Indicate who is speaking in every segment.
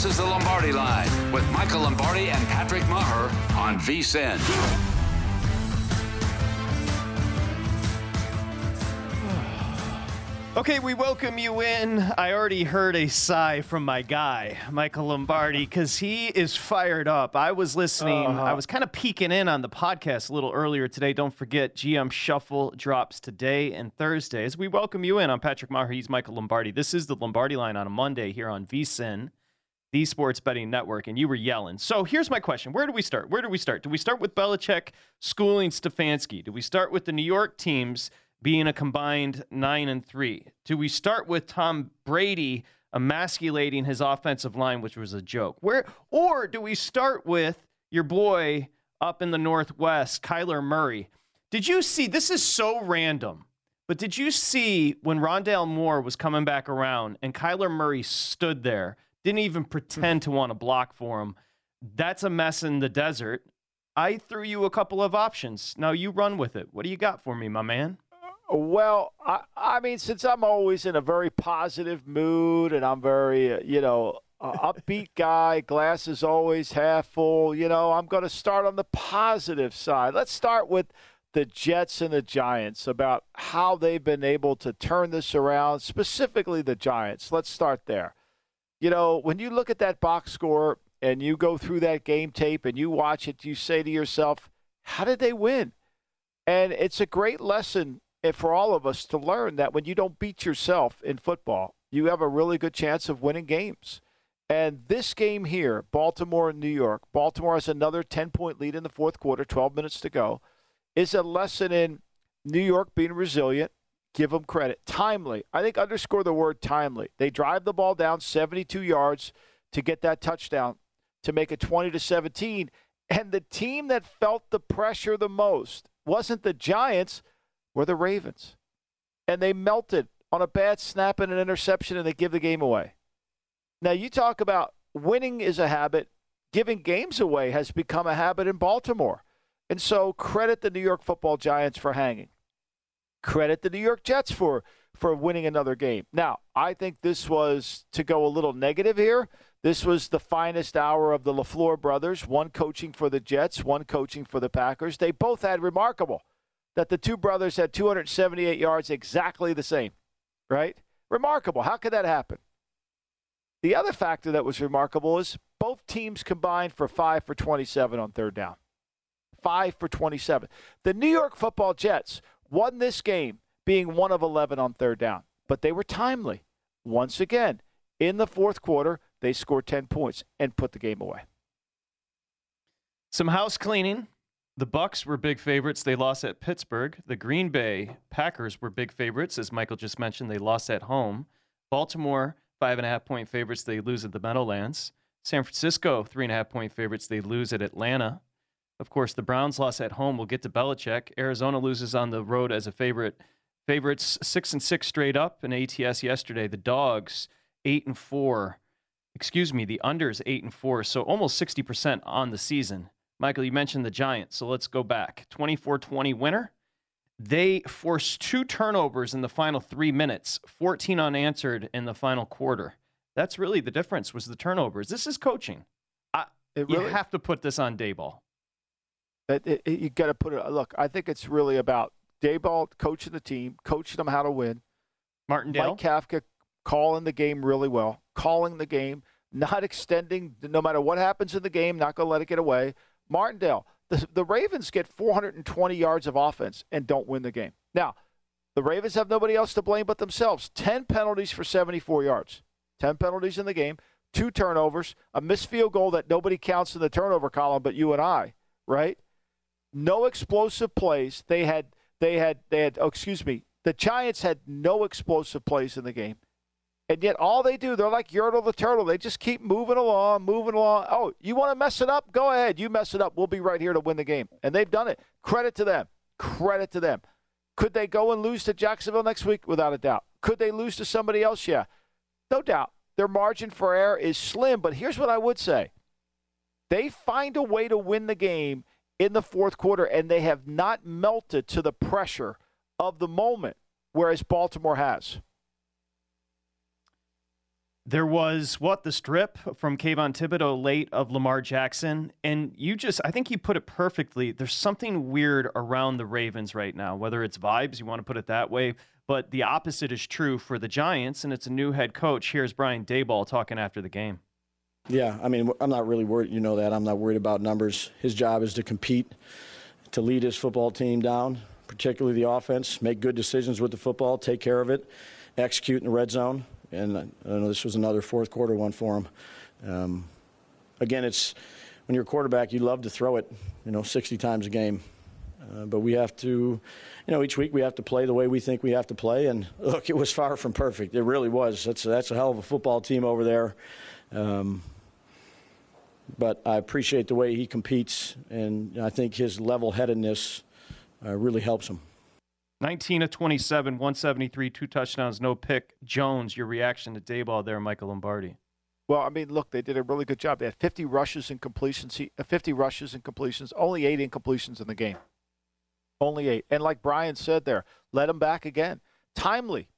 Speaker 1: This is the Lombardi Line with Michael Lombardi and Patrick Maher on VSIN.
Speaker 2: Okay, we welcome you in. I already heard a sigh from my guy, Michael Lombardi, because he is fired up. I was listening,
Speaker 3: Uh-huh.
Speaker 2: I was kind of peeking in on the podcast a little earlier today. Don't forget, GM Shuffle drops today and Thursday. As we welcome you in, I'm Patrick Maher. He's Michael Lombardi. This is the Lombardi line on a Monday here on VSIN, the Sports Betting Network, and you were yelling. So here's my question Where do we start? Where do we start? Do we start with Belichick schooling Stefanski? Do we start with the New York teams? being a combined nine and three? Do we start with Tom Brady emasculating his offensive line, which was a joke? Where or do we start with your boy up in the Northwest, Kyler Murray? Did you see this is so random, but did you see when Rondale Moore was coming back around and Kyler Murray stood there, didn't even pretend to want to block for him? That's a mess in the desert. I threw you a couple of options. Now you run with it. What do you got for me, my man?
Speaker 3: Well, I, I mean, since I'm always in a very positive mood and I'm very, uh, you know, uh, upbeat guy, glass is always half full, you know, I'm going to start on the positive side. Let's start with the Jets and the Giants about how they've been able to turn this around, specifically the Giants. Let's start there. You know, when you look at that box score and you go through that game tape and you watch it, you say to yourself, how did they win? And it's a great lesson eh, for all of us to learn that when you don't beat yourself in football, you have a really good chance of winning games. And this game here, Baltimore and New York, Baltimore has another 10 point lead in the fourth quarter, 12 minutes to go, is a lesson in New York being resilient. Give them credit. Timely. I think underscore the word timely. They drive the ball down 72 yards to get that touchdown to make it 20 to 17. And the team that felt the pressure the most wasn't the Giants were the Ravens. And they melted on a bad snap and an interception, and they give the game away. Now, you talk about winning is a habit, giving games away has become a habit in Baltimore. And so, credit the New York football Giants for hanging. Credit the New York Jets for, for winning another game. Now, I think this was, to go a little negative here, this was the finest hour of the LaFleur brothers, one coaching for the Jets, one coaching for the Packers. They both had remarkable that the two brothers had 278 yards exactly the same, right? Remarkable. How could that happen? The other factor that was remarkable is both teams combined for 5 for 27 on third down. 5 for 27. The New York football Jets won this game being 1 of 11 on third down, but they were timely. Once again, in the fourth quarter, they scored 10 points and put the game away.
Speaker 2: Some house cleaning. The Bucks were big favorites. They lost at Pittsburgh. The Green Bay Packers were big favorites, as Michael just mentioned. They lost at home. Baltimore, five and a half point favorites. They lose at the Meadowlands. San Francisco, three and a half point favorites. They lose at Atlanta. Of course, the Browns loss at home. We'll get to Belichick. Arizona loses on the road as a favorite. Favorites six and six straight up in ATS yesterday. The Dogs eight and four. Excuse me, the unders eight and four. So almost sixty percent on the season. Michael, you mentioned the Giants, so let's go back. 24-20 winner. They forced two turnovers in the final three minutes, 14 unanswered in the final quarter. That's really the difference was the turnovers. This is coaching. I, really, you have to put this on Daboll.
Speaker 3: It, it, it, you got to put it. Look, I think it's really about Daboll coaching the team, coaching them how to win.
Speaker 2: Martindale,
Speaker 3: Mike Kafka calling the game really well, calling the game, not extending. No matter what happens in the game, not going to let it get away. Martindale, the, the Ravens get 420 yards of offense and don't win the game. Now, the Ravens have nobody else to blame but themselves. 10 penalties for 74 yards. 10 penalties in the game, two turnovers, a missed field goal that nobody counts in the turnover column but you and I, right? No explosive plays. They had they had they had oh, excuse me. The Giants had no explosive plays in the game. And yet all they do, they're like Yertle the turtle. They just keep moving along, moving along. Oh, you want to mess it up? Go ahead. You mess it up. We'll be right here to win the game. And they've done it. Credit to them. Credit to them. Could they go and lose to Jacksonville next week? Without a doubt. Could they lose to somebody else? Yeah. No doubt. Their margin for error is slim. But here's what I would say they find a way to win the game in the fourth quarter, and they have not melted to the pressure of the moment, whereas Baltimore has.
Speaker 2: There was what the strip from Kayvon Thibodeaux late of Lamar Jackson, and you just I think you put it perfectly. There's something weird around the Ravens right now, whether it's vibes, you want to put it that way, but the opposite is true for the Giants, and it's a new head coach. Here's Brian Daboll talking after the game.
Speaker 4: Yeah, I mean, I'm not really worried. You know that I'm not worried about numbers. His job is to compete, to lead his football team down, particularly the offense, make good decisions with the football, take care of it, execute in the red zone and I know this was another fourth quarter one for him. Um, again, it's when you're a quarterback, you love to throw it, you know, 60 times a game. Uh, but we have to, you know, each week we have to play the way we think we have to play. And look, it was far from perfect. It really was. That's that's a hell of a football team over there. Um, but I appreciate the way he competes, and I think his level-headedness uh, really helps him.
Speaker 2: 19 of 27, 173, two touchdowns, no pick. Jones, your reaction to Daboll there, Michael Lombardi.
Speaker 3: Well, I mean, look, they did a really good job. They had 50 rushes and completions, uh, 50 rushes and completions, only eight incompletions in the game. Only eight. And like Brian said there, let them back again. Timely,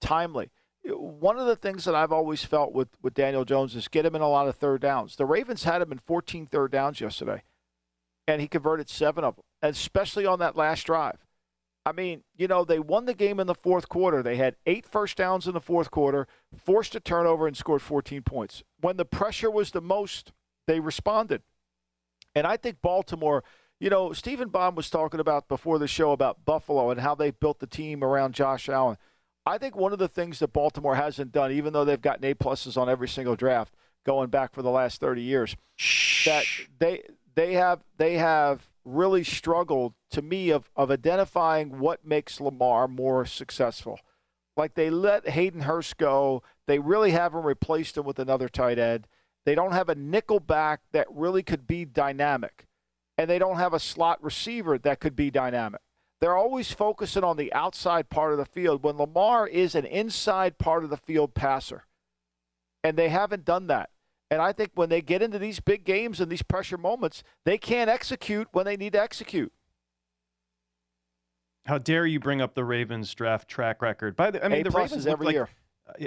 Speaker 3: timely. One of the things that I've always felt with, with Daniel Jones is get him in a lot of third downs. The Ravens had him in 14 third downs yesterday, and he converted seven of them, especially on that last drive. I mean, you know, they won the game in the fourth quarter. They had eight first downs in the fourth quarter, forced a turnover, and scored 14 points. When the pressure was the most, they responded. And I think Baltimore, you know, Stephen Bond was talking about before the show about Buffalo and how they built the team around Josh Allen. I think one of the things that Baltimore hasn't done, even though they've gotten A pluses on every single draft going back for the last 30 years, that they they have they have really struggled to me of, of identifying what makes Lamar more successful. Like they let Hayden Hurst go. They really haven't replaced him with another tight end. They don't have a nickel back that really could be dynamic. And they don't have a slot receiver that could be dynamic. They're always focusing on the outside part of the field when Lamar is an inside part of the field passer. And they haven't done that. And I think when they get into these big games and these pressure moments, they can't execute when they need to execute.
Speaker 2: How dare you bring up the Ravens draft track record? By the, I mean,
Speaker 3: A
Speaker 2: the Ravens
Speaker 3: every
Speaker 2: like,
Speaker 3: year.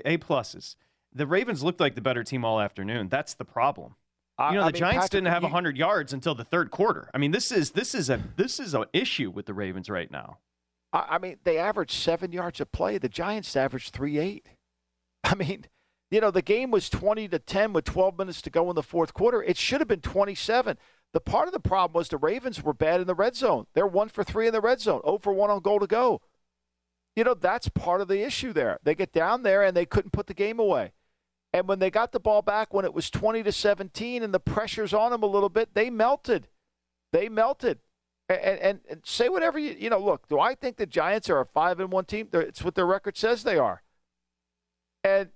Speaker 2: A pluses. The Ravens looked like the better team all afternoon. That's the problem. You know,
Speaker 3: I
Speaker 2: the
Speaker 3: mean,
Speaker 2: Giants
Speaker 3: Patrick,
Speaker 2: didn't have
Speaker 3: you,
Speaker 2: 100 yards until the third quarter. I mean, this is this is a this is an issue with the Ravens right now.
Speaker 3: I, I mean, they averaged seven yards a play. The Giants averaged three eight. I mean, you know, the game was 20 to 10 with 12 minutes to go in the fourth quarter. It should have been 27. The part of the problem was the Ravens were bad in the red zone. They're one for three in the red zone, 0 for 1 on goal to go. You know, that's part of the issue there. They get down there and they couldn't put the game away. And when they got the ball back when it was 20 to 17 and the pressure's on them a little bit, they melted. They melted. And, and, and say whatever you, you know, look, do I think the Giants are a 5 and 1 team? It's what their record says they are. And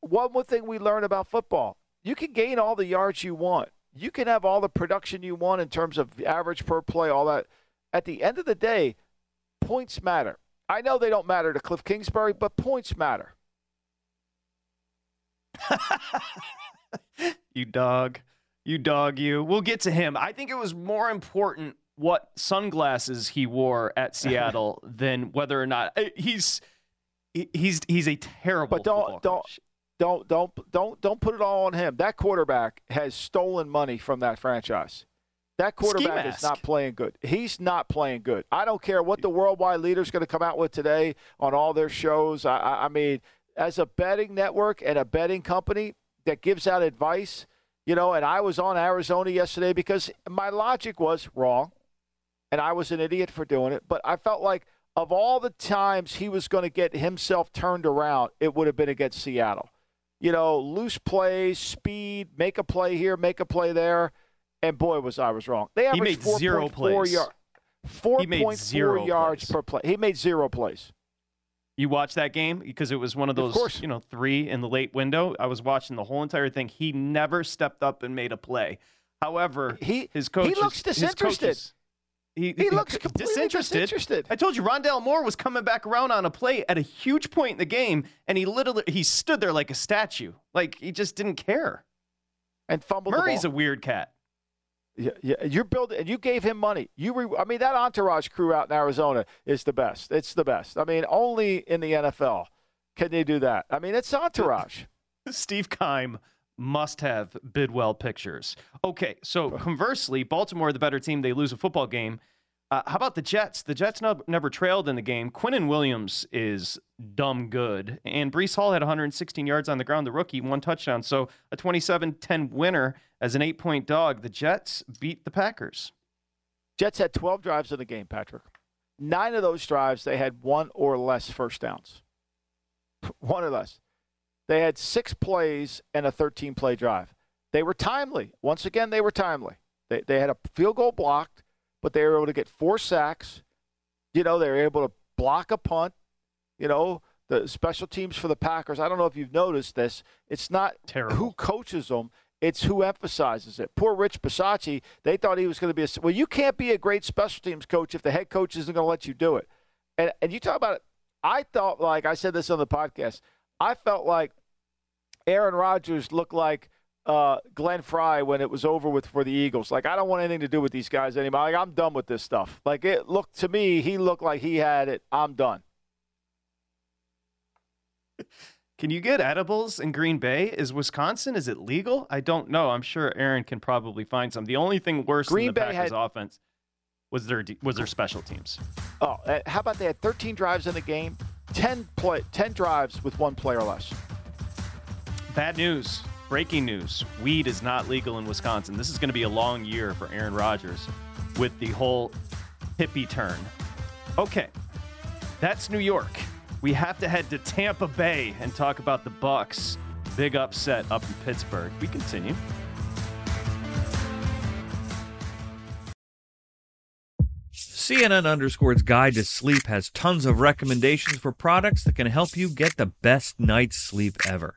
Speaker 3: one more thing we learn about football you can gain all the yards you want, you can have all the production you want in terms of average per play, all that. At the end of the day, points matter. I know they don't matter to Cliff Kingsbury, but points matter.
Speaker 2: You dog. You dog, you. We'll get to him. I think it was more important what sunglasses he wore at Seattle than whether or not eh, he's he's he's a terrible.
Speaker 3: But don't don't don't don't don't don't put it all on him. That quarterback has stolen money from that franchise. That quarterback is not playing good. He's not playing good. I don't care what the worldwide leader is going to come out with today on all their shows. I, I mean, as a betting network and a betting company that gives out advice, you know, and I was on Arizona yesterday because my logic was wrong, and I was an idiot for doing it. But I felt like of all the times he was going to get himself turned around, it would have been against Seattle. You know, loose plays, speed, make a play here, make a play there. And boy, was I was wrong. They averaged
Speaker 2: he made zero plays.
Speaker 3: Yard, 4.4 yards
Speaker 2: plays.
Speaker 3: per play. He made zero plays.
Speaker 2: You watched that game because it was one of those,
Speaker 3: of
Speaker 2: you know, three in the late window. I was watching the whole entire thing. He never stepped up and made a play. However,
Speaker 3: he
Speaker 2: his coach
Speaker 3: he looks disinterested.
Speaker 2: Coaches,
Speaker 3: he, he, looks completely
Speaker 2: disinterested.
Speaker 3: disinterested.
Speaker 2: I told you, Rondale Moore was coming back around on a play at a huge point in the game, and he literally he stood there like a statue, like he just didn't care.
Speaker 3: And fumbled.
Speaker 2: Murray's
Speaker 3: a
Speaker 2: weird cat.
Speaker 3: Yeah, yeah, you're building, and you gave him money. You, re, I mean, that entourage crew out in Arizona is the best. It's the best. I mean, only in the NFL can they do that. I mean, it's entourage.
Speaker 2: Steve Keim must have Bidwell pictures. Okay, so conversely, Baltimore, the better team, they lose a football game. Uh, how about the Jets? The Jets no, never trailed in the game. Quinnen Williams is dumb good. And Breece Hall had 116 yards on the ground, the rookie, one touchdown. So a 27 10 winner as an eight point dog. The Jets beat the Packers.
Speaker 3: Jets had 12 drives in the game, Patrick. Nine of those drives, they had one or less first downs. One or less. They had six plays and a 13 play drive. They were timely. Once again, they were timely. They, they had a field goal blocked, but they were able to get four sacks. You know, they were able to block a punt. You know, the special teams for the Packers. I don't know if you've noticed this. It's not
Speaker 2: Terrible.
Speaker 3: who coaches them, it's who emphasizes it. Poor Rich Bisaccia, they thought he was going to be a. Well, you can't be a great special teams coach if the head coach isn't going to let you do it. And, and you talk about it. I thought, like I said this on the podcast, I felt like Aaron Rodgers looked like uh, Glenn Frey when it was over with for the Eagles. Like I don't want anything to do with these guys anymore. Like I'm done with this stuff. Like it looked to me, he looked like he had it. I'm done.
Speaker 2: Can you get edibles in Green Bay? Is Wisconsin? Is it legal? I don't know. I'm sure Aaron can probably find some. The only thing worse
Speaker 3: Green
Speaker 2: than the
Speaker 3: Bay
Speaker 2: Packers'
Speaker 3: had-
Speaker 2: offense was their was their special teams.
Speaker 3: Oh, uh, how about they had 13 drives in the game, 10 play, 10 drives with one player less.
Speaker 2: Bad news. Breaking news. Weed is not legal in Wisconsin. This is going to be a long year for Aaron Rodgers with the whole hippie turn. Okay. That's New York. We have to head to Tampa Bay and talk about the Bucks. Big upset up in Pittsburgh. We continue.
Speaker 5: CNN Underscore's Guide to Sleep has tons of recommendations for products that can help you get the best night's sleep ever.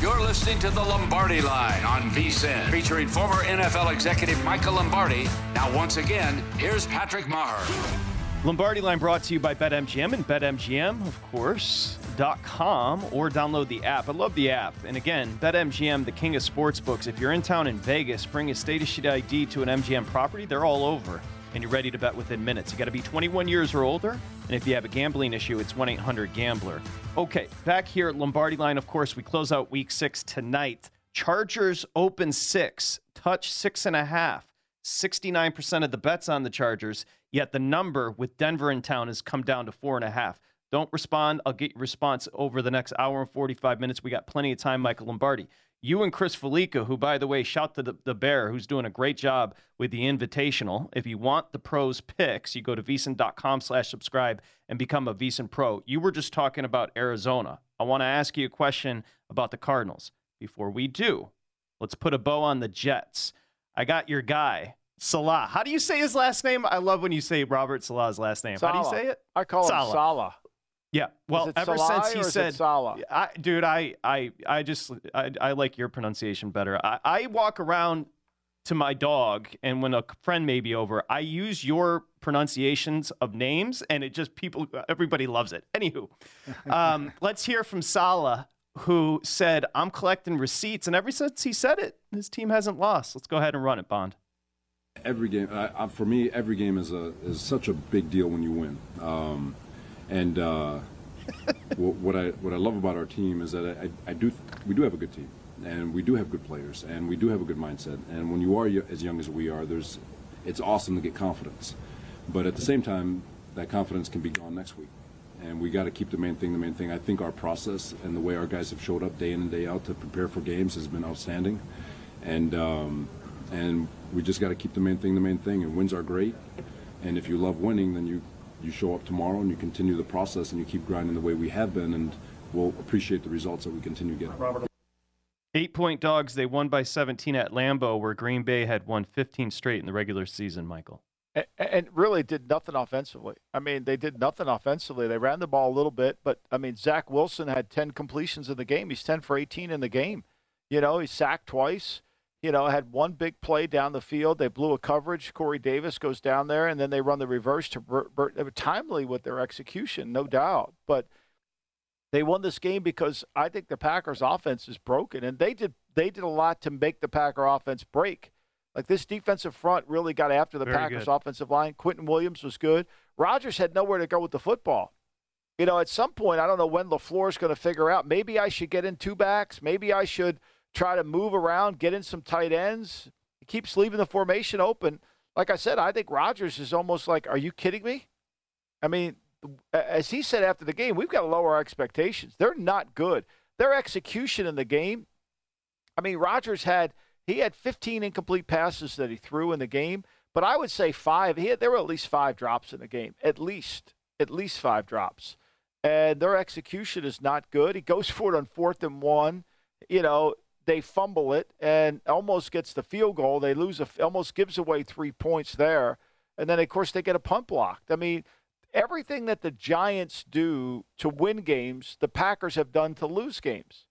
Speaker 1: You're listening to the Lombardi Line on VSIN, featuring former NFL executive Michael Lombardi. Now, once again, here's Patrick Maher.
Speaker 2: Lombardi line brought to you by BetMGM and BetMGM, of course, dot .com or download the app. I love the app. And again, BetMGM, the king of sportsbooks. If you're in town in Vegas, bring a state shit ID to an MGM property. They're all over, and you're ready to bet within minutes. You got to be 21 years or older, and if you have a gambling issue, it's 1-800-GAMBLER. Okay, back here at Lombardi line. Of course, we close out Week Six tonight. Chargers open six, touch six and a half. 69% of the bets on the Chargers, yet the number with Denver in town has come down to four and a half. Don't respond. I'll get your response over the next hour and 45 minutes. We got plenty of time, Michael Lombardi. You and Chris Fallica, who, by the way, shout to the, the Bear, who's doing a great job with the Invitational. If you want the pros picks, you go to vsin.com slash subscribe and become a VSIN Pro. You were just talking about Arizona. I want to ask you a question about the Cardinals. Before we do, let's put a bow on the Jets. I got your guy, Salah. How do you say his last name? I love when you say Robert Salah's last name. How do you say it?
Speaker 3: I call
Speaker 2: Salah.
Speaker 3: him Salah.
Speaker 2: Yeah. Well,
Speaker 3: it
Speaker 2: ever
Speaker 3: Salah
Speaker 2: since he
Speaker 3: or
Speaker 2: said,
Speaker 3: Salah?
Speaker 2: I, dude, I, I, I just, I, I like your pronunciation better. I, I walk around to my dog, and when a friend may be over, I use your pronunciations of names, and it just people, everybody loves it. Anywho, um, let's hear from Salah, who said, "I'm collecting receipts," and ever since he said it, his team hasn't lost. Let's go ahead and run it, Bond.
Speaker 6: every game I, I, for me every game is a is such a big deal when you win um, and uh, what, I what I love about our team is that I, I do we do have a good team and we do have good players and we do have a good mindset. And when you are as young as we are there's it's awesome to get confidence. But at the same time that confidence can be gone next week. And we got to keep the main thing the main thing. I think our process and the way our guys have showed up day in and day out to prepare for games has been outstanding. And um, and we just got to keep the main thing the main thing. And wins are great, and if you love winning, then you you show up tomorrow and you continue the process and you keep grinding the way we have been, and we'll appreciate the results that we continue getting.
Speaker 2: Eight point dogs. They won by 17 at Lambeau, where Green Bay had won 15 straight in the regular season. Michael.
Speaker 3: and, and really did nothing offensively. I mean, they did nothing offensively. They ran the ball a little bit, but I mean, Zach Wilson had 10 completions in the game. He's 10 for 18 in the game. You know, he sacked twice. You know, had one big play down the field. They blew a coverage. Corey Davis goes down there, and then they run the reverse to Bert. Bert. They were timely with their execution, no doubt. But they won this game because I think the Packers' offense is broken, and they did they did a lot to make the Packer offense break. Like this defensive front really got after the
Speaker 2: Very
Speaker 3: Packers'
Speaker 2: good.
Speaker 3: offensive line. Quentin Williams was good. Rodgers had nowhere to go with the football. You know, at some point, I don't know when LaFleur is going to figure out maybe I should get in two backs. Maybe I should try to move around, get in some tight ends. He keeps leaving the formation open. Like I said, I think Rodgers is almost like, are you kidding me? I mean, as he said after the game, we've got to lower our expectations. They're not good. Their execution in the game, I mean, Rodgers had he had 15 incomplete passes that he threw in the game, but I would say five. He had, there were at least five drops in the game, at least, at least five drops, and their execution is not good. He goes for it on fourth and one. You know, they fumble it and almost gets the field goal. They lose a almost gives away three points there, and then of course they get a punt blocked. I mean, everything that the Giants do to win games, the Packers have done to lose games.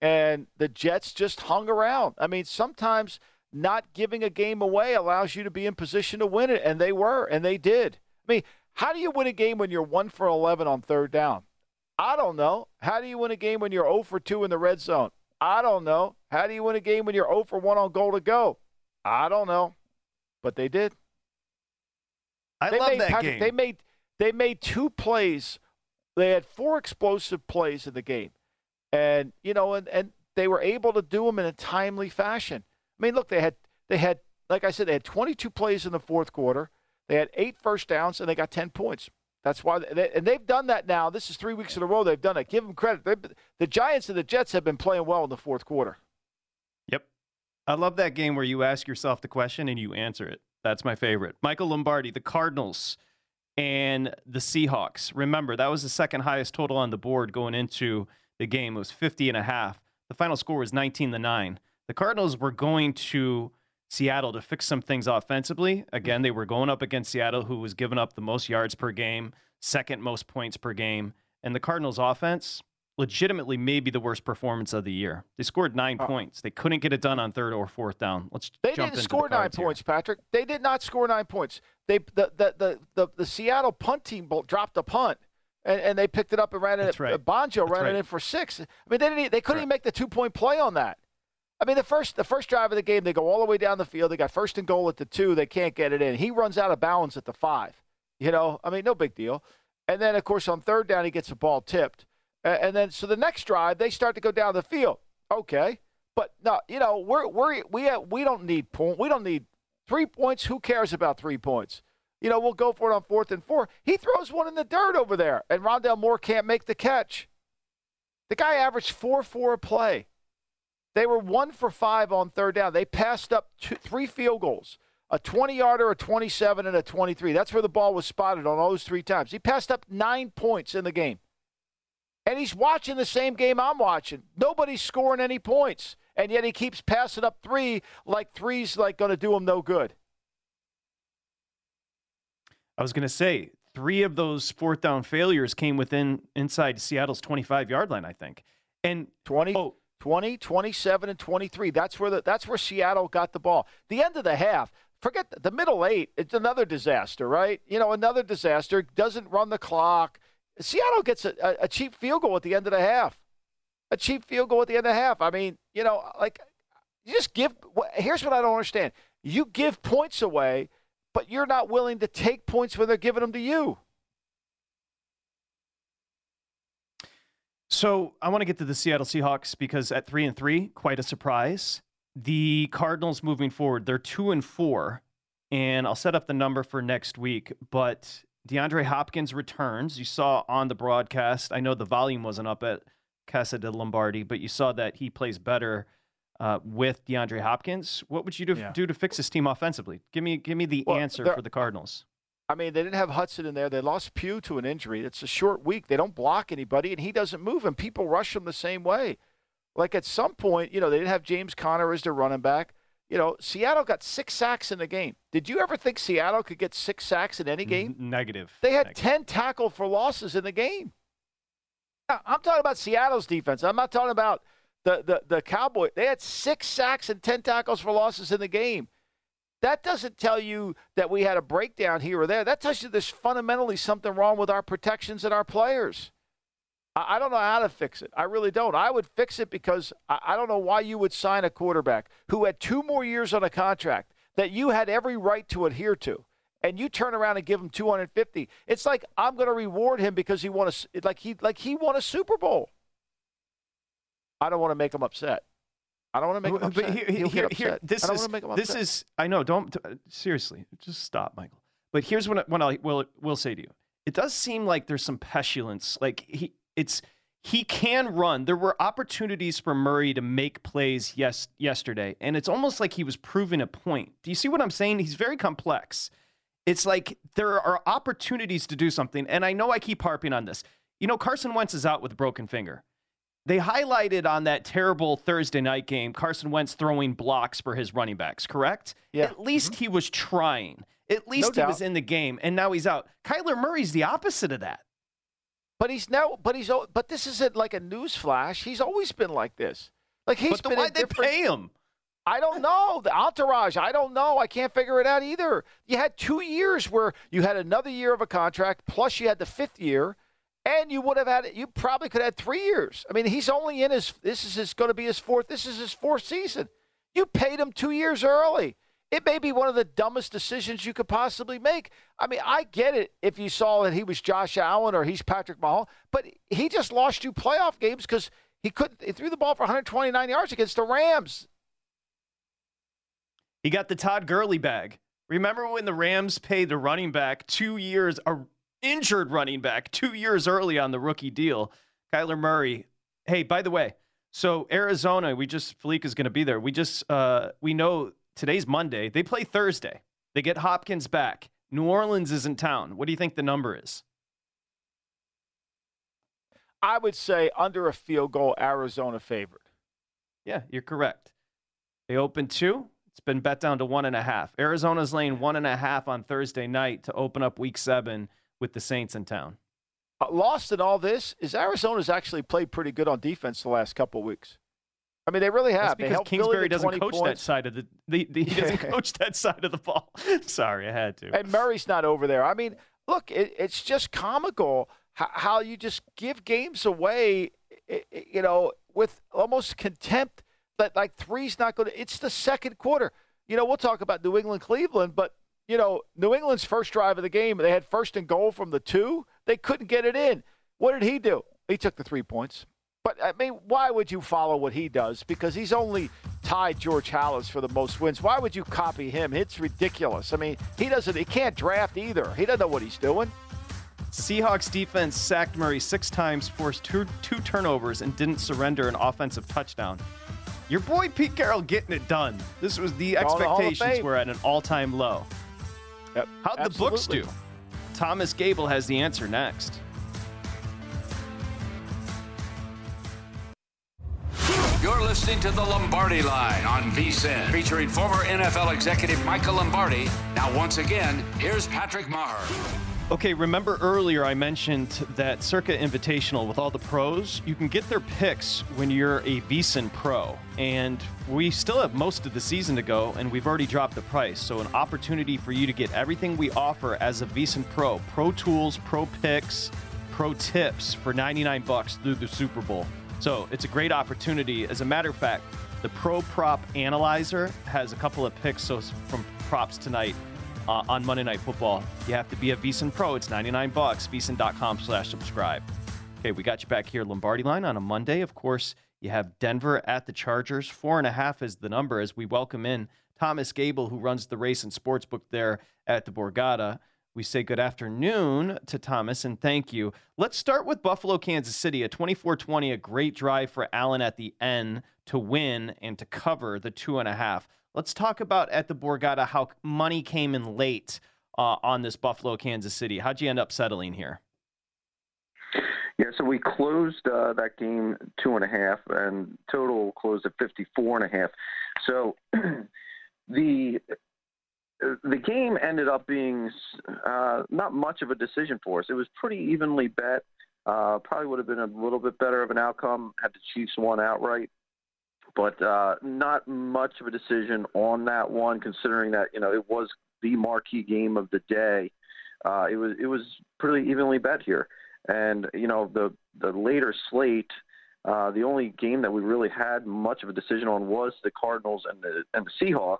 Speaker 3: And the Jets just hung around. I mean, sometimes not giving a game away allows you to be in position to win it, and they were, and they did. I mean, how do you win a game when you're 1 for 11 on third down? I don't know. How do you win a game when you're 0 for 2 in the red zone? I don't know. How do you win a game when you're 0 for 1 on goal to go? I don't know. But they did.
Speaker 2: I
Speaker 3: they
Speaker 2: love
Speaker 3: made,
Speaker 2: that
Speaker 3: Patrick,
Speaker 2: game.
Speaker 3: They made they made two plays. They had four explosive plays in the game, and you know, and, and they were able to do them in a timely fashion. I mean, look, they had they had like I said, they had 22 plays in the fourth quarter. They had eight first downs, and they got 10 points. That's why, they, and they've done that now. This is three weeks in a row they've done it. Give them credit. They've- The Giants and the Jets have been playing well in the fourth quarter.
Speaker 2: Yep. I love that game where you ask yourself the question and you answer it. That's my favorite. Michael Lombardi, the Cardinals and the Seahawks. Remember, that was the second highest total on the board going into the game. It was 50 and a half. The final score was 19 to 9. The Cardinals were going to Seattle to fix some things offensively. Again, they were going up against Seattle, who was giving up the most yards per game, second most points per game. And the Cardinals' offense, legitimately, maybe the worst performance of the year. They scored nine
Speaker 3: Uh,
Speaker 2: points. They couldn't get it done on third or fourth down. Let's
Speaker 3: They didn't score
Speaker 2: the
Speaker 3: nine
Speaker 2: here.
Speaker 3: points, Patrick. They did not score nine points. They the the the, the, the Seattle punt team dropped a punt. And, and they picked it up and ran it.
Speaker 2: That's right.
Speaker 3: Bonjo
Speaker 2: That's
Speaker 3: ran
Speaker 2: right.
Speaker 3: it in for six. I mean, they didn't. They couldn't even make the two point play on that. I mean, the first the first drive of the game, they go all the way down the field. They got first and goal at the two. They can't get it in. He runs out of bounds at the five. You know, I mean, no big deal. And then, of course, on third down, he gets the ball tipped. And then, so the next drive, they start to go down the field. Okay, but no, you know, we're we're we have, we don't need point. We don't need three points. Who cares about three points? You know, we'll go for it on fourth and four. He throws one in the dirt over there, and Rondale Moore can't make the catch. The guy averaged four four a play. They were one for five on third down. They passed up two, three field goals a 20 yarder, a 27, and a 23. That's where the ball was spotted on all those three times. He passed up nine points in the game. And he's watching the same game I'm watching. Nobody's scoring any points. And yet he keeps passing up three like three's like going to do him no good.
Speaker 2: I was going to say three of those fourth down failures came within inside Seattle's 25 yard line, I think. And
Speaker 3: 20, 20, 27, and 23. That's where the, that's where Seattle got the ball. The end of the half, forget the, the middle eight. It's another disaster, right? You know, another disaster. Doesn't run the clock. Seattle gets a, a, cheap field goal at the end of the half. A cheap field goal at the end of the half. I mean, you know, like you just give. Here's what I don't understand. You give points away, but you're not willing to take points when they're giving them to you.
Speaker 2: So I want to get to the Seattle Seahawks because at three and three, quite a surprise. The Cardinals moving forward, they're two and four, and I'll set up the number for next week. But DeAndre Hopkins returns. You saw on the broadcast. I know the volume wasn't up at Casa de Lombardi, but you saw that he plays better uh, with DeAndre Hopkins. What would you do,
Speaker 3: Yeah.
Speaker 2: do to fix this team offensively? Give me give me the
Speaker 3: Well,
Speaker 2: answer for the Cardinals.
Speaker 3: I mean, they didn't have Hudson in there. They lost Pugh to an injury. It's a short week. They don't block anybody, and he doesn't move, and people rush him the same way. Like at some point, you know, they didn't have James Conner as their running back. You know, Seattle got six sacks in the game. Did you ever think Seattle could get six sacks in any game?
Speaker 2: Negative.
Speaker 3: They had
Speaker 2: Negative.
Speaker 3: 10 tackle for losses in the game. I'm talking about Seattle's defense. I'm not talking about the, the, the Cowboy. They had six sacks and 10 tackles for losses in the game. That doesn't tell you that we had a breakdown here or there. That tells you there's fundamentally something wrong with our protections and our players. I, I don't know how to fix it. I really don't. I would fix it because I, I don't know why you would sign a quarterback who had two more years on a contract that you had every right to adhere to and you turn around and give him 250 it's like i'm going to reward him because he won a like he like he won a super bowl i don't want to make him upset i don't want to make him
Speaker 2: But
Speaker 3: upset
Speaker 2: here,
Speaker 3: He'll
Speaker 2: here, here, this
Speaker 3: I don't
Speaker 2: is
Speaker 3: want to make him
Speaker 2: this is. I know. Don't seriously. Just stop, Michael. But here's what I, what I will will say to you. It does seem like there's some petulance. Like he, it's he can run. There were opportunities for Murray to make plays. Yes, yesterday, and it's almost like he was proving a point. Do you see what I'm saying? He's very complex. It's like there are opportunities to do something, and I know I keep harping on this. You know, Carson Wentz is out with a broken finger. They highlighted on that terrible Thursday night game Carson Wentz throwing blocks for his running backs, correct?
Speaker 3: Yeah.
Speaker 2: At least mm-hmm. he was trying. At least he
Speaker 3: doubt.
Speaker 2: was in the game, and now he's out. Kyler Murray's the opposite of that.
Speaker 3: but he's now but he's but this isn't like a news flash he's always been like this like he's
Speaker 2: but
Speaker 3: been
Speaker 2: why'd they pay him?
Speaker 3: I don't know. The entourage, I don't know. I can't figure it out either. You had two years where you had another year of a contract, plus you had the fifth year, and you would have had, it you probably could have had three years. I mean, he's only in his, this is his, going to be his fourth, this is his fourth season. You paid him two years early. It may be one of the dumbest decisions you could possibly make. I mean, I get it if you saw that he was Josh Allen or he's Patrick Mahomes, but he just lost you playoff games because he couldn't, he threw the ball for 129 yards against the Rams.
Speaker 2: He got the Todd Gurley bag. Remember when the Rams paid the running back two years, injured running back two years early on the rookie deal? Kyler Murray. Hey, by the way, so Arizona, we just Felique is going to be there. We just uh, we know today's Monday. They play Thursday. They get Hopkins back. New Orleans is in town. What do you think the number is?
Speaker 3: I would say under a field goal, Arizona favored.
Speaker 2: Yeah, you're correct. They open two. It's been bet down to one and a half. Arizona's laying one and a half on Thursday night to open up Week Seven with the Saints in town.
Speaker 3: Uh, lost in all this is Arizona's actually played pretty good on defense the last couple of weeks. I mean, they really have.
Speaker 2: That's because Kingsbury doesn't coach
Speaker 3: points.
Speaker 2: that side of the, the, the he doesn't coach that side of the ball. Sorry, I had to.
Speaker 3: And Murray's not over there. I mean, look, it, it's just comical how, how, you just give games away, you know, with almost contempt. That like three's not going to. It's the second quarter. You know, we'll talk about New England, Cleveland, but you know, New England's first drive of the game, they had first and goal from the two. They couldn't get it in. What did he do? He took the three points. But I mean, why would you follow what he does? Because he's only tied George Halas for the most wins. Why would you copy him? It's ridiculous. I mean, he doesn't. He can't draft either. He doesn't know what he's doing.
Speaker 2: Seahawks defense sacked Murray six times, forced two, two turnovers, and didn't surrender an offensive touchdown. Your boy Pete Carroll getting it done. This was the expectations were at an all-time low.
Speaker 3: Yep,
Speaker 2: How'd the books do? Thomas Gable has the answer next.
Speaker 1: You're listening to the Lombardi Line on VSIN, featuring former NFL executive Michael Lombardi. Now, once again, here's Patrick Maher.
Speaker 2: Okay, remember earlier I mentioned that Circa Invitational with all the pros, you can get their picks when you're a VSIN pro. And we still have most of the season to go, and we've already dropped the price. So, an opportunity for you to get everything we offer as a VSIN pro pro tools, pro picks, pro tips for 99 bucks through the Super Bowl. So, it's a great opportunity. As a matter of fact, the Pro Prop Analyzer has a couple of picks so from props tonight uh, on Monday Night Football. You have to be a VSIN Pro. It's 99 bucks. VSIN.com slash subscribe. Okay, we got you back here, Lombardi line on a Monday. Of course, you have Denver at the Chargers. Four and a half is the number as we welcome in Thomas Gable, who runs the race and sports book there at the Borgata. We say good afternoon to Thomas and thank you. Let's start with Buffalo, Kansas City. A 24 20, a great drive for Allen at the end to win and to cover the two and a half. Let's talk about at the Borgata how money came in late uh, on this Buffalo, Kansas City. How'd you end up settling here?
Speaker 7: Yeah, so we closed uh, that game two and a half, and total closed at fifty-four and a half. So the the game ended up being uh, not much of a decision for us. It was pretty evenly bet. Uh, probably would have been a little bit better of an outcome had the Chiefs won outright, but uh, not much of a decision on that one, considering that you know it was the marquee game of the day. Uh, it was it was pretty evenly bet here, and you know the the later slate. Uh, the only game that we really had much of a decision on was the Cardinals and the and the Seahawks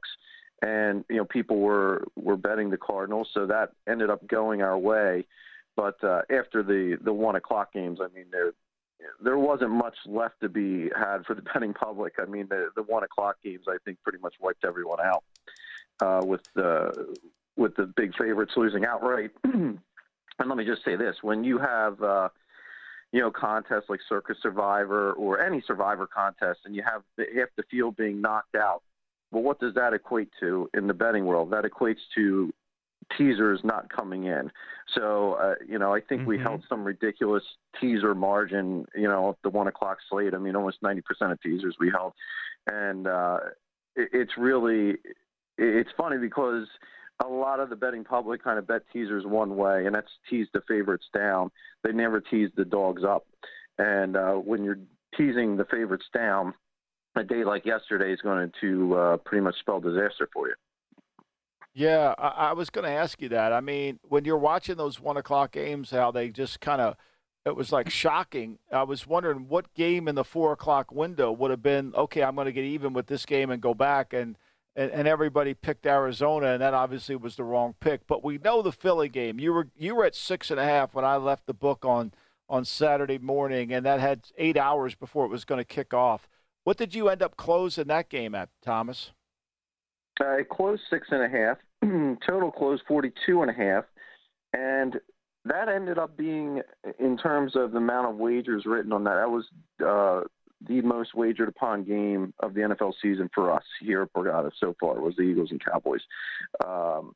Speaker 7: and you know people were were betting the Cardinals, so that ended up going our way. But uh, after the the one o'clock games, I mean there there wasn't much left to be had for the betting public. I mean the the one o'clock games I think pretty much wiped everyone out uh, with the with the big favorites losing outright. and let me just say this: when you have uh, you know contests like Circa Survivor or any Survivor contest, and you have half the field being knocked out well, what does that equate to in the betting world? That equates to teasers not coming in. So, uh, you know, I think mm-hmm. we held some ridiculous teaser margin, you know, the one o'clock slate. I mean, almost 90% of teasers we held. And uh, it, it's really, it's funny because a lot of the betting public kind of bet teasers one way, and that's tease the favorites down. They never tease the dogs up. And uh, when you're teasing the favorites down, a day like yesterday is going to uh, pretty much spell disaster for you.
Speaker 3: Yeah, I, I was going to ask you that. I mean, when you're watching those one o'clock games, how they just kind of, it was like shocking. I was wondering what game in the four o'clock window would have been okay. I'm going to get even with this game and go back and. And, and everybody picked Arizona, and that obviously was the wrong pick. But we know the Philly game. You were you were at six and a half when I left the book on on Saturday morning, and that had eight hours before it was going to kick off. What did you end up closing that game at, Thomas?
Speaker 7: I closed six and a half. Total closed forty-two and a half, and that ended up being, in terms of the amount of wagers written on that, that was uh, the most wagered upon game of the NFL season for us here at Borgata so far. Was the Eagles and Cowboys. Um,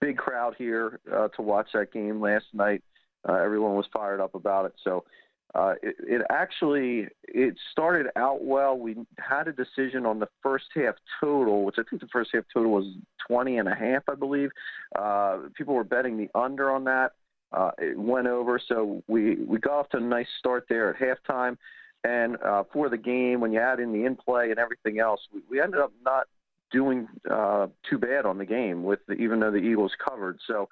Speaker 7: big crowd here uh, to watch that game last night. Uh, everyone was fired up about it. So uh, it, it, actually it started out well. We had a decision on the first half total, which I think the first half total was 20 and a half, I believe. Uh, people were betting the under on that. Uh, it went over, so we we got off to a nice start there at halftime. And uh, for the game, when you add in the in play and everything else, we, we ended up not doing uh, too bad on the game, with the, even though the Eagles covered. So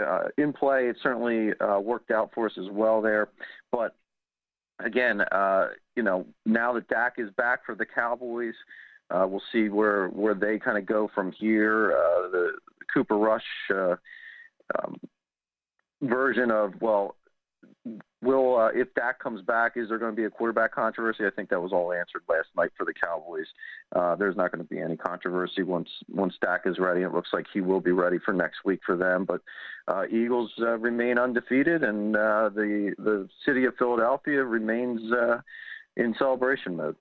Speaker 7: uh, in play, it certainly uh, worked out for us as well there. But again, uh, you know, now that Dak is back for the Cowboys, uh, we'll see where where they kind of go from here. Uh, the Cooper Rush um, version of well, Will uh, if Dak comes back, is there going to be a quarterback controversy? I think that was all answered last night for the Cowboys. Uh, there's not going to be any controversy once once Dak is ready. It looks like he will be ready for next week for them. But uh, Eagles uh, remain undefeated, and uh, the the city of Philadelphia remains uh, in celebration mode.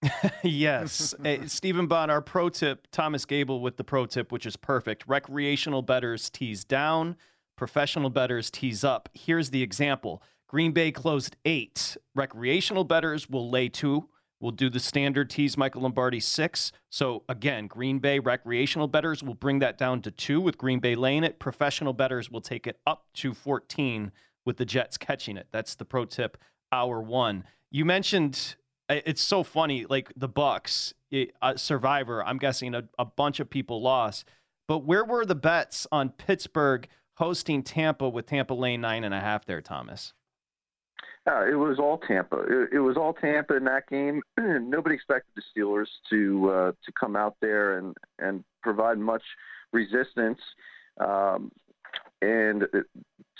Speaker 2: yes. hey, Stephen Bond, our pro tip, Thomas Gable with the pro tip, which is perfect. Recreational betters tease down, professional betters tease up. Here's the example Green Bay closed eight. Recreational betters will lay two. We'll do the standard tease Michael Lombardi six. So again, Green Bay recreational betters will bring that down to two with Green Bay laying it. Professional betters will take it up to 14 with the Jets catching it. That's the pro tip hour one. You mentioned it's so funny, like the Bucs, uh, Survivor. I'm guessing a, a bunch of people lost, but where were the bets on Pittsburgh hosting Tampa with Tampa Lane nine and a half there, Thomas?
Speaker 7: Uh, it was all Tampa. It, it, was all Tampa in that game. Nobody expected the Steelers to uh, to come out there and and provide much resistance, um, and it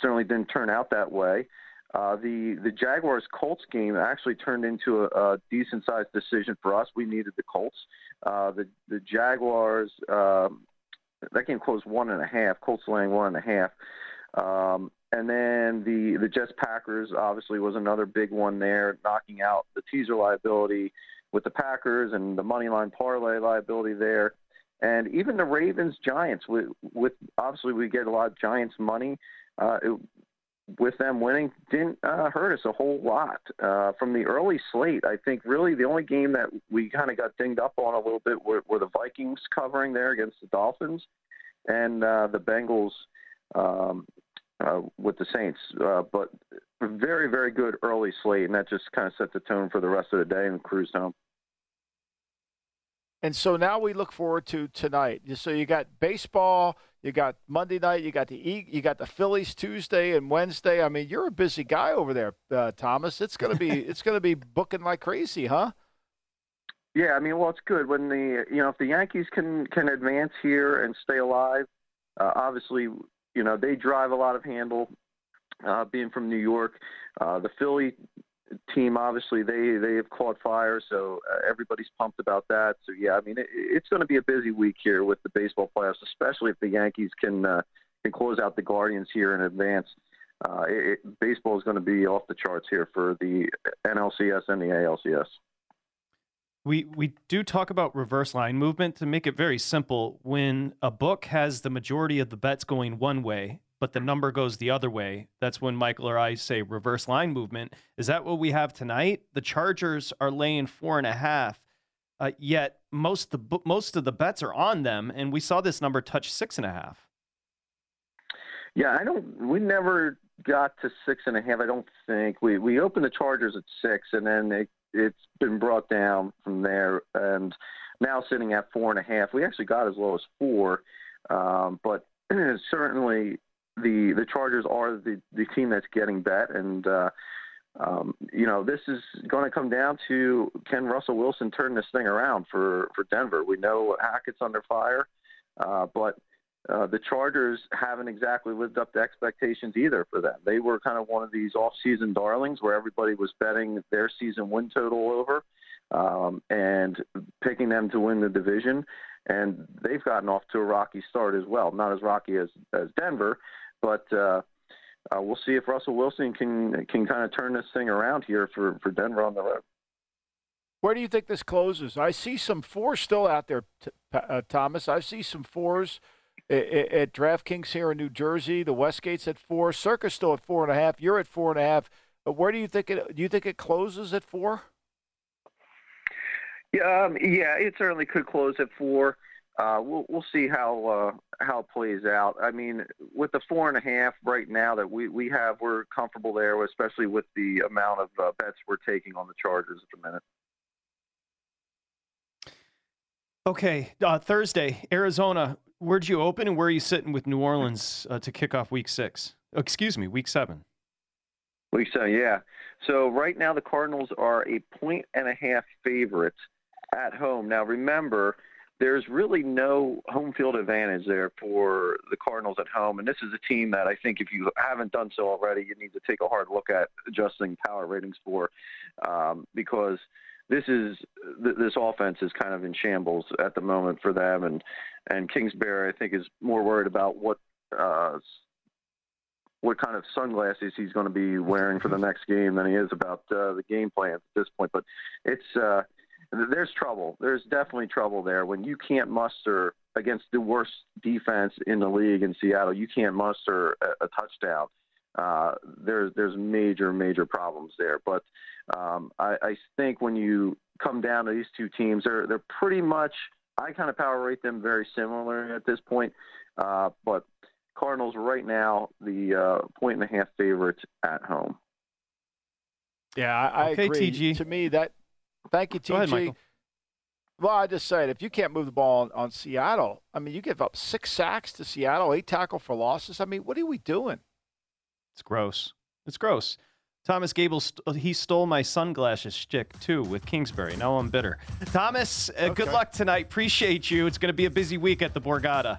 Speaker 7: certainly didn't turn out that way. Uh, the the Jaguars Colts game actually turned into a, a decent sized decision for us. We needed the Colts. Uh, the the Jaguars um, that game closed one and a half. Colts laying one and a half. Um, and then the the Jets Packers obviously was another big one there, knocking out the teaser liability with the Packers and the money line parlay liability there. And even the Ravens Giants with with obviously we get a lot of Giants money. Uh, it, with them winning didn't uh, hurt us a whole lot uh, from the early slate. I think really the only game that we kind of got dinged up on a little bit were, were the Vikings covering there against the Dolphins, and uh, the Bengals um, uh, with the Saints. Uh, but very very good early slate, and that just kind of set the tone for the rest of the day and cruised home.
Speaker 3: And so now we look forward to tonight. So you got baseball you got Monday night. You got the you got the Phillies Tuesday and Wednesday. I mean, you're a busy guy over there, uh, Thomas. It's gonna be it's gonna be booking like crazy, huh?
Speaker 7: Yeah, I mean, well, it's good when the you know if the Yankees can can advance here and stay alive. Uh, obviously, you know they drive a lot of handle. Uh, being from New York, uh, the Philly team obviously they they have caught fire so uh, everybody's pumped about that. So yeah i mean it, it's going to be a busy week here with the baseball playoffs especially if the yankees can uh, can close out the guardians here in advance. Uh, it, baseball is going to be off the charts here for the nlcs and the alcs
Speaker 2: we we do talk about reverse line movement. To make it very simple when a book has the majority of the bets going one way but the number goes the other way. That's when Michael or I say reverse line movement. Is that what we have tonight? The Chargers are laying four and a half, uh, yet most the most of the bets are on them, and we saw this number touch six and a half.
Speaker 7: Yeah, I don't. We never got to six and a half. I don't think we we opened the Chargers at six, and then it, it's been brought down from there, and now sitting at four and a half. We actually got as low as four, um, but certainly the the Chargers are the the team that's getting bet, and uh, um, you know this is going to come down to can Russell Wilson turn this thing around for for Denver? We know Hackett's under fire, uh, but uh, the Chargers haven't exactly lived up to expectations either for them. They were kind of one of these off-season darlings where everybody was betting their season win total over um, and picking them to win the division. And they've gotten off to a rocky start as well. Not as rocky as, as Denver, but uh, uh, we'll see if Russell Wilson can can kind of turn this thing around here for, for Denver on the road.
Speaker 3: Where do you think this closes? I see some fours still out there, uh, Thomas. I see some fours at, at DraftKings here in New Jersey. The Westgate's at four. Circa still at four and a half. You're at four and a half. But where do you think it? Do you think it closes at four?
Speaker 7: Yeah, um, yeah, it certainly could close at four. Uh, we'll we'll see how uh, how it plays out. I mean, with the four and a half right now that we, we have, we're comfortable there, especially with the amount of uh, bets we're taking on the Chargers at the minute.
Speaker 2: Okay, uh, Thursday, Arizona. Where'd you open, and where are you sitting with New Orleans uh, to kick off Week Six? Oh, excuse me, Week Seven.
Speaker 7: Week seven, yeah. So right now the Cardinals are a point and a half favorites at home. Now remember, there's really no home field advantage there for the Cardinals at home, and this is a team that I think if you haven't done so already, you need to take a hard look at adjusting power ratings for, um, because this is this offense is kind of in shambles at the moment for them, and and Kingsbury I think is more worried about what uh, what kind of sunglasses he's going to be wearing for the next game than he is about uh, the game plan at this point. But it's uh, there's trouble. There's definitely trouble there when you can't muster against the worst defense in the league in Seattle. You can't muster a, a touchdown. Uh, there's there's major major problems there. But um, I, I think when you come down to these two teams, they're they're pretty much I kind of power rate them very similar at this point. Uh, but Cardinals right now the uh, point and a half favorites at home.
Speaker 3: Yeah, I, I
Speaker 2: Okay,
Speaker 3: agree.
Speaker 2: TG.
Speaker 3: To me, that thank you, TG.
Speaker 2: Ahead, Michael.
Speaker 3: Well, I just said if you can't move the ball on, on Seattle, I mean, you give up six sacks to Seattle, eight tackle for losses. I mean, what are we doing?
Speaker 2: It's gross. It's gross. Thomas Gable, st- he stole my sunglasses stick too with Kingsbury. Now I'm bitter. Thomas, uh, good luck tonight. Appreciate you. It's going to be a busy week at the Borgata.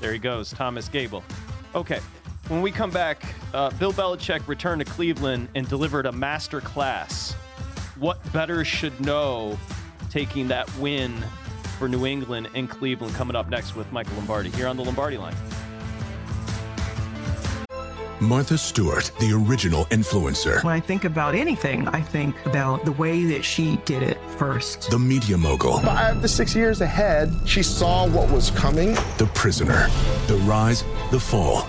Speaker 2: There he goes, Thomas Gable. Okay, when we come back, uh, Bill Belichick returned to Cleveland and delivered a master class. What better should know taking that win for New England and Cleveland coming up next with Michael Lombardi here on the Lombardi line.
Speaker 8: Martha Stewart, the original influencer.
Speaker 9: When I think about anything, I think about the way that she did it first.
Speaker 8: The media mogul.
Speaker 10: Five to six years ahead, she saw what was coming.
Speaker 8: The prisoner. The rise, the fall,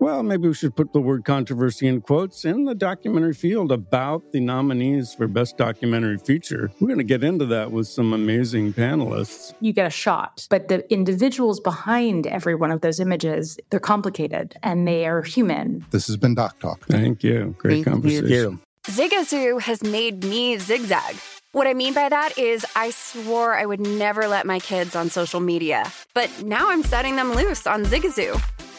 Speaker 11: Well, maybe we should put the word controversy in quotes in the documentary field about the nominees for Best Documentary Feature. We're going to get into that with some amazing panelists.
Speaker 12: you get a shot. But the individuals behind every one of those images, they're complicated and they are human.
Speaker 13: This has been Doc Talk.
Speaker 11: Thank you. Great conversation. You.
Speaker 14: Zigazoo has made me zigzag. What I mean by that is, I swore I would never let my kids on social media, but now I'm setting them loose on Zigazoo.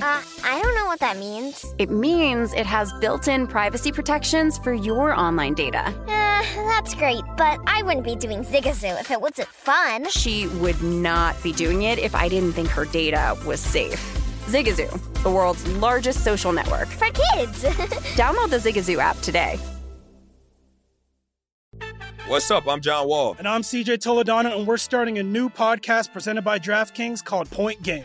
Speaker 15: Uh, I don't know what that means.
Speaker 14: It means it has built in privacy protections for your online data.
Speaker 15: Uh, that's great, but I wouldn't be doing Zigazoo if it wasn't fun.
Speaker 14: She would not be doing it if I didn't think her data was safe. Zigazoo, the world's largest social network.
Speaker 15: For kids.
Speaker 14: Download the Zigazoo app today.
Speaker 16: What's up? I'm John Wall.
Speaker 17: And I'm CJ Toledano, and we're starting a new podcast presented by DraftKings called Point Game.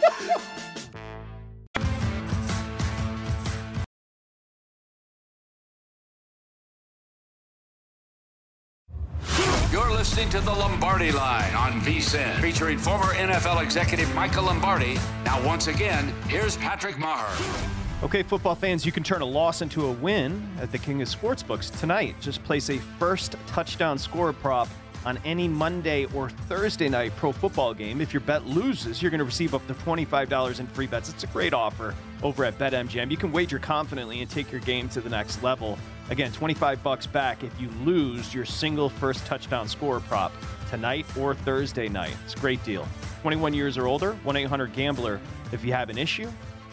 Speaker 1: listening to the Lombardi Line on VSIN, featuring former NFL executive Michael Lombardi. Now, once again, here's Patrick Maher.
Speaker 2: Okay, football fans, you can turn a loss into a win at the King of Sportsbooks tonight. Just place a first touchdown score prop on any Monday or Thursday night pro football game. If your bet loses, you're going to receive up to $25 in free bets. It's a great offer over at BetMGM. You can wager confidently and take your game to the next level. Again, 25 bucks back if you lose your single first touchdown score prop tonight or Thursday night. It's a great deal. 21 years or older, 1-800-GAMBLER if you have an issue.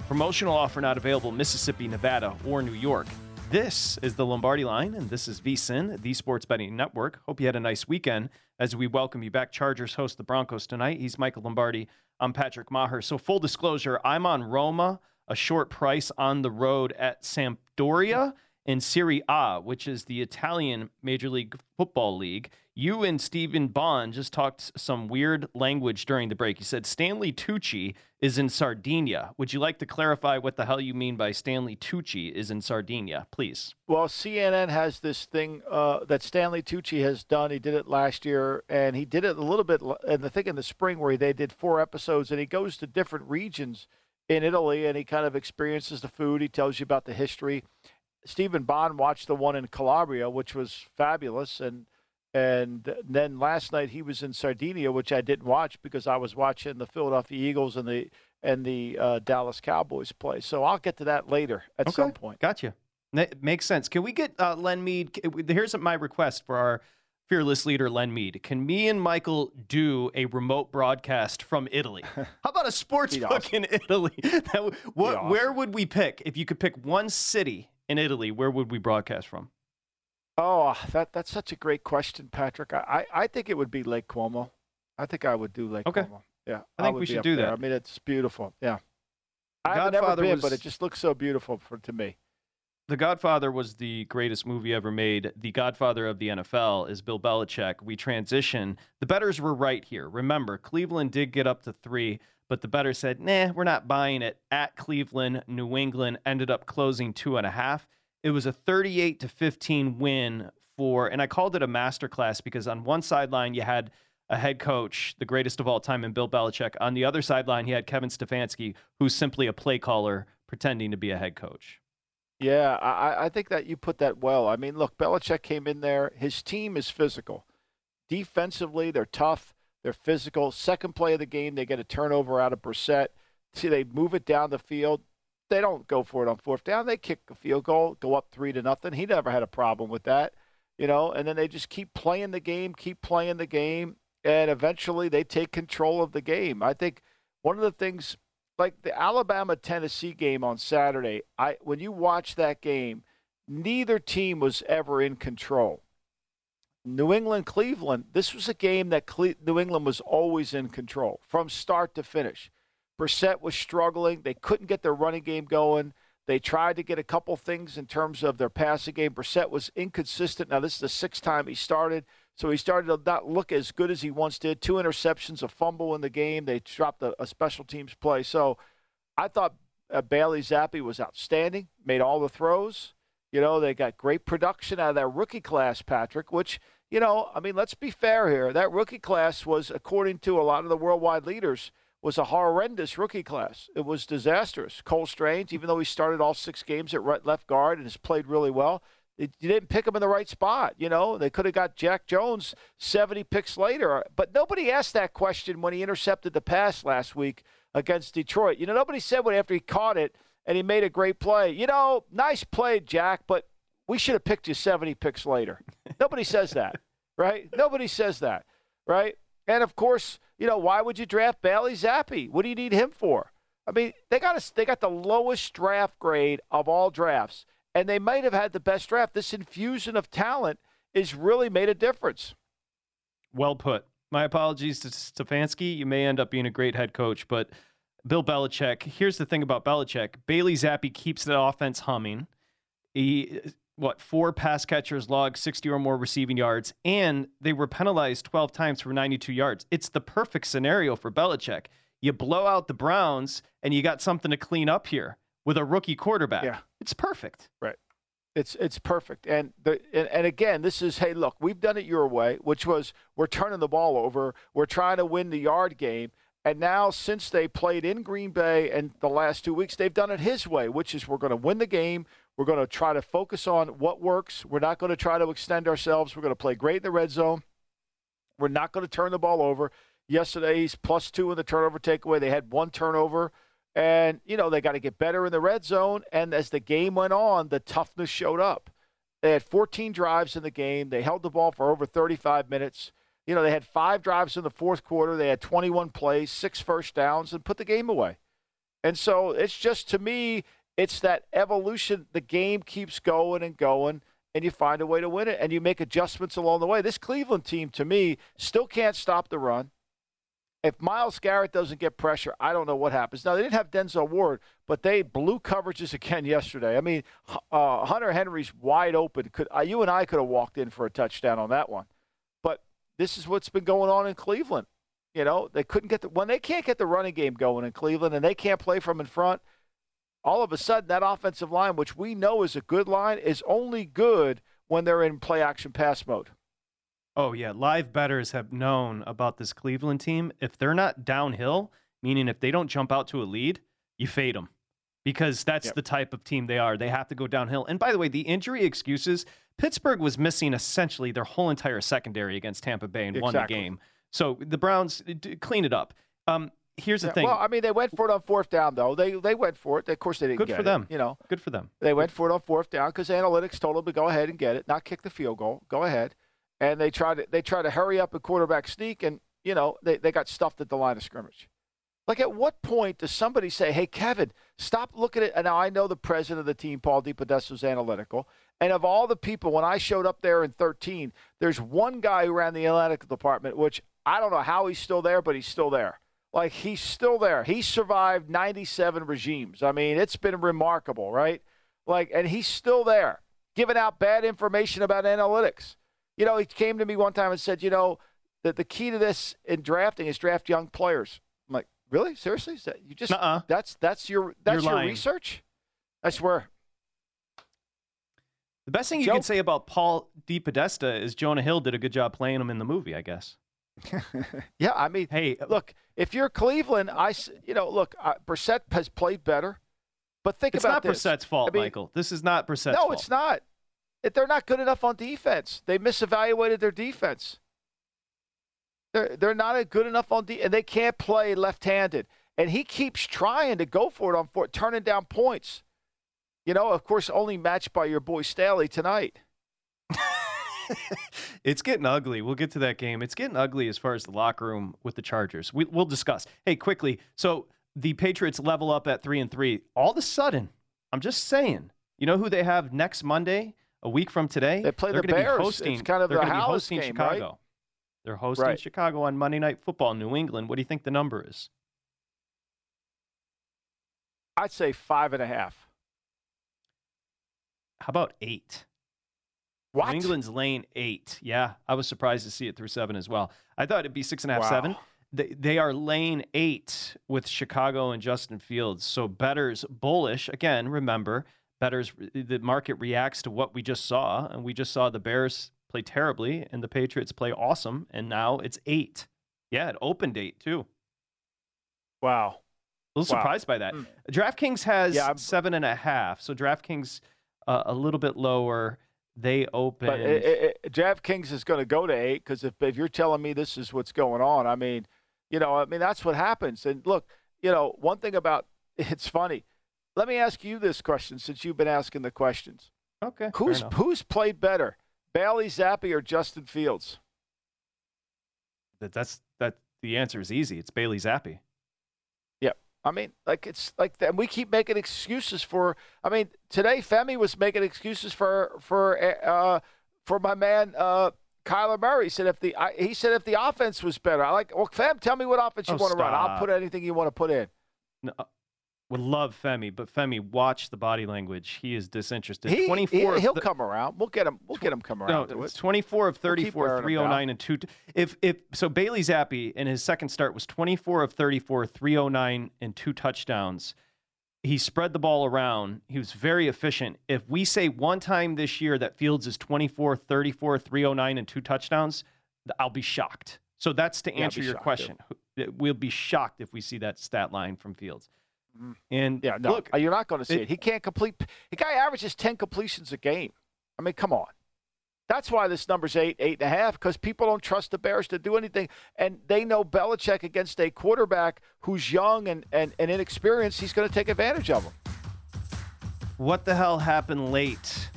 Speaker 2: Promotional offer not available Mississippi, Nevada, or New York. This is the Lombardi line, and this is VSIN, the Sports Betting Network. Hope you had a nice weekend as we welcome you back. Chargers host the Broncos tonight. He's Michael Lombardi. I'm Patrick Maher. So, full disclosure, I'm on Roma, a short price on the road at Sampdoria in Serie A, which is the Italian Major League Football League. You and Stephen Bond just talked some weird language during the break. You said Stanley Tucci is in Sardinia. Would you like to clarify what the hell you mean by Stanley Tucci is in Sardinia, please?
Speaker 3: Well, CNN has this thing uh, that Stanley Tucci has done. He did it last year, and he did it a little bit, and I think in the spring where they did four episodes, and he goes to different regions in Italy, and he kind of experiences the food. He tells you about the history. Stephen Bond watched the one in Calabria, which was fabulous, and and then last night he was in Sardinia, which I didn't watch because I was watching the Philadelphia Eagles and the and the uh, Dallas Cowboys play. So I'll get to that later at
Speaker 2: Okay.
Speaker 3: some point.
Speaker 2: Gotcha. That makes sense. Can we get uh, Len Mead? Here's my request for our fearless leader, Len Mead. Can me and Michael do a remote broadcast from Italy? How about a sports book in Italy? That what,
Speaker 3: awesome.
Speaker 2: Where would we pick? If you could pick one city in Italy, where would we broadcast from?
Speaker 3: Oh, that that's such a great question, Patrick. I, I, I think it would be Lake Como. I think I would do Lake
Speaker 2: Okay.
Speaker 3: Como. Yeah,
Speaker 2: I think
Speaker 3: would
Speaker 2: we should do
Speaker 3: there.
Speaker 2: that.
Speaker 3: I mean, it's beautiful. Yeah, I've never been, but it just looks so beautiful for to me.
Speaker 2: The Godfather was the greatest movie ever made. The Godfather of the NFL is Bill Belichick. We transition. The betters were right here. Remember, Cleveland did get up to three, but the better said, nah, we're not buying it. At Cleveland, New England ended up closing two and a half. It was a 38 to 15 win for, and I called it a masterclass because on one sideline you had a head coach, the greatest of all time, in Bill Belichick. On the other sideline, he had Kevin Stefanski, who's simply a play caller pretending to be a head coach.
Speaker 3: Yeah, I, I- I think that you put that well. I mean, look, Belichick came in there. His team is physical. Defensively, they're tough. They're physical. Second play of the game, they get a turnover out of Brissett. See, they move it down the field. They don't go for it on fourth down. They kick a field goal, go up three to nothing. He never had a problem with that, you know. And then they just keep playing the game, keep playing the game, and eventually they take control of the game. I think one of the things like the Alabama Tennessee game on Saturday, I when you watch that game, neither team was ever in control. New England Cleveland, this was a game that Cle- New England was always in control from start to finish. Brissett was struggling. They couldn't get their running game going. They tried to get a couple things in terms of their passing game. Brissett was inconsistent. Now, this is the sixth time he started, so he started to not look as good as he once did. Two interceptions, a fumble in the game. They dropped a, a special teams play. So I thought uh, Bailey Zappe was outstanding, made all the throws. You know, they got great production out of that rookie class, Patrick, which, you know, I mean, let's be fair here. That rookie class was, according to a lot of the worldwide leaders, was a horrendous rookie class. It was disastrous. Cole Strange, even though he started all six games at right, left guard and has played really well, they, you didn't pick him in the right spot. You know, they could have got Jack Jones 70 picks later. But nobody asked that question when he intercepted the pass last week against Detroit. You know, nobody said when after he caught it and he made a great play, you know, nice play, Jack, but we should have picked you 70 picks later. nobody says that, right? Nobody says that, right? And of course, you know, why would you draft Bailey Zappe? What do you need him for? I mean, they got a, they got the lowest draft grade of all drafts, and they might have had the best draft. This infusion of talent has really made a difference.
Speaker 2: Well put. My apologies to Stefanski. You may end up being a great head coach, but Bill Belichick. Here's the thing about Belichick: Bailey Zappe keeps the offense humming. He what four pass catchers logged 60 or more receiving yards, and they were penalized 12 times for 92 yards. It's the perfect scenario for Belichick. You blow out the Browns, and you got something to clean up here with a rookie quarterback.
Speaker 3: Yeah.
Speaker 2: It's perfect.
Speaker 3: Right. It's it's perfect. And the and, and again, this is hey, look, we've done it your way, which was we're turning the ball over, we're trying to win the yard game. And now since they played in Green Bay and the last 2 weeks, they've done it his way, which is we're going to win the game. We're going to try to focus on what works. We're not going to try to extend ourselves. We're going to play great in the red zone. We're not going to turn the ball over. Yesterday's plus 2 in the turnover takeaway. They had one turnover. And, you know, they got to get better in the red zone. And as the game went on, the toughness showed up. They had 14 drives in the game. They held the ball for over 35 minutes. You know, they had five drives in the fourth quarter. They had 21 plays, six first downs, and put the game away. And so it's just, to me, it's that evolution. The game keeps going and going, and you find a way to win it, and you make adjustments along the way. This Cleveland team, to me, still can't stop the run. If Myles Garrett doesn't get pressure, I don't know what happens. Now, they didn't have Denzel Ward, but they blew coverages again yesterday. I mean, uh, Hunter Henry's wide open. Could uh, You and I could have walked in for a touchdown on that one. But this is what's been going on in Cleveland. You know, they couldn't get the when they can't get the running game going in Cleveland and they can't play from in front. All of a sudden, that offensive line, which we know is a good line, is only good when they're in play action pass mode.
Speaker 2: Oh yeah, live betters have known about this Cleveland team. If they're not downhill, meaning if they don't jump out to a lead, you fade them because that's
Speaker 3: Yep.
Speaker 2: the type of team they are. They have to go downhill. And by the way, the injury excuses Pittsburgh was missing essentially their whole entire secondary against Tampa Bay and won the game. So the Browns clean it up. Um, here's the
Speaker 3: Yeah,
Speaker 2: thing.
Speaker 3: Well, I mean, they went for it on fourth down, though. They they went for it. Of course, they didn't get it.
Speaker 2: Good for
Speaker 3: it,
Speaker 2: them.
Speaker 3: You know,
Speaker 2: Good for them.
Speaker 3: they went for it on fourth down because analytics told them to go ahead and get it, not kick the field goal. Go ahead, and they tried to they tried to hurry up a quarterback sneak, and you know they they got stuffed at the line of scrimmage. Like, at what point does somebody say, "Hey, Kevin, stop looking at"? And now I know the president of the team, Paul DePodesta, was analytical. And of all the people, when I showed up there in 13, there's one guy who ran the analytical department, which I don't know how he's still there, but he's still there. Like he's still there. He survived 97 regimes. I mean, it's been remarkable, right? Like, and he's still there, giving out bad information about analytics. You know, he came to me one time and said, you know, that the key to this in drafting is draft young players. I'm like, really? Seriously? Is that you just
Speaker 2: Nuh-uh.
Speaker 3: that's that's your that's
Speaker 2: You're
Speaker 3: your
Speaker 2: lying.
Speaker 3: research? I swear.
Speaker 2: The best thing you
Speaker 3: Joe-
Speaker 2: can say about Paul D. DePodesta is Jonah Hill did a good job playing him in the movie, I guess.
Speaker 3: Yeah, I mean,
Speaker 2: Hey,
Speaker 3: look, if you're Cleveland, I, you know, look, uh, Brissett has played better, but think
Speaker 2: it's
Speaker 3: about this. It's not.
Speaker 2: Brissett's fault,
Speaker 3: I mean,
Speaker 2: Michael. This is not Brissett's
Speaker 3: no,
Speaker 2: fault.
Speaker 3: it's not. If They're not good enough on defense. They misevaluated their defense. They're they're not good enough on de- and they can't play left-handed. And he keeps trying to go for it on four, turning down points. You know, of course, only matched by your boy Staley tonight.
Speaker 2: It's getting ugly. We'll get to that game. It's getting ugly as far as the locker room with the Chargers. We, we'll discuss. Hey, quickly. So the Patriots level up at three and three. All of a sudden, I'm just saying. You know who they have next Monday, a week from today?
Speaker 3: They play
Speaker 2: They're
Speaker 3: the
Speaker 2: gonna be
Speaker 3: Bears.
Speaker 2: hosting-
Speaker 3: It's kind of
Speaker 2: they're
Speaker 3: the
Speaker 2: be hosting
Speaker 3: game, right?
Speaker 2: Chicago. They're hosting
Speaker 3: Right.
Speaker 2: Chicago on Monday Night Football, New England. What do you think the number is?
Speaker 3: I'd say five and a half.
Speaker 2: How about eight?
Speaker 3: What?
Speaker 2: New England's lane eight. Yeah, I was surprised to see it through seven as well. I thought it'd be six and a half,
Speaker 3: Wow.
Speaker 2: seven. They, they are lane eight with Chicago and Justin Fields. So betters bullish. Again, remember, betters, the market reacts to what we just saw. And we just saw the Bears play terribly and the Patriots play awesome. And now it's eight. Yeah, it opened eight too.
Speaker 3: Wow.
Speaker 2: A little
Speaker 3: Wow.
Speaker 2: surprised by that.
Speaker 3: Mm.
Speaker 2: DraftKings has
Speaker 3: Yeah,
Speaker 2: seven and a half. So DraftKings uh, a little bit lower. They opened.
Speaker 3: But it, it, DraftKings is going to go to eight because if, if you're telling me this is what's going on, I mean, you know, I mean that's what happens. And look, you know, one thing about it's funny. Let me ask you this question since you've been asking the questions.
Speaker 2: okay.
Speaker 3: Who's who's played better, Bailey Zappe or Justin Fields?
Speaker 2: That that's that the answer is easy. It's Bailey
Speaker 3: Zappe. I mean, like it's like, and we keep making excuses for. I mean, today Femi was making excuses for for uh, for my man uh, Kyler Murray. He said if the I, he said if the offense was better, I like. Well, Fem, tell me what offense you
Speaker 2: Oh,
Speaker 3: want to run. I'll put anything you want to put in.
Speaker 2: No, uh, would love Femi, but Femi, watch the body language. He is disinterested.
Speaker 3: He,
Speaker 2: Twenty
Speaker 3: he
Speaker 2: four.
Speaker 3: will come around. We'll get him. We'll get him come
Speaker 2: No,
Speaker 3: around to
Speaker 2: it's
Speaker 3: it.
Speaker 2: 24 of
Speaker 3: We'll
Speaker 2: 34, 309 and 2. If if so Bailey Zappe in his second start was 24 of 34, 309 and two touchdowns. He spread the ball around. He was very efficient. If we say one time this year that Fields is 24, 34, 309 and two touchdowns, I'll be shocked. So that's to answer
Speaker 3: be
Speaker 2: your
Speaker 3: shocked, too.
Speaker 2: question. We'll be shocked if we see that stat line from Fields. And.
Speaker 3: Yeah, no,
Speaker 2: look,
Speaker 3: you're not going to see
Speaker 2: it-
Speaker 3: it, He can't complete. The guy averages ten completions a game. I mean, come on. That's why this number's eight, eight and a half, because people don't trust the Bears to do anything, and they know Belichick against a quarterback who's young and, and, and inexperienced. He's going to take advantage of him.
Speaker 2: What the hell happened late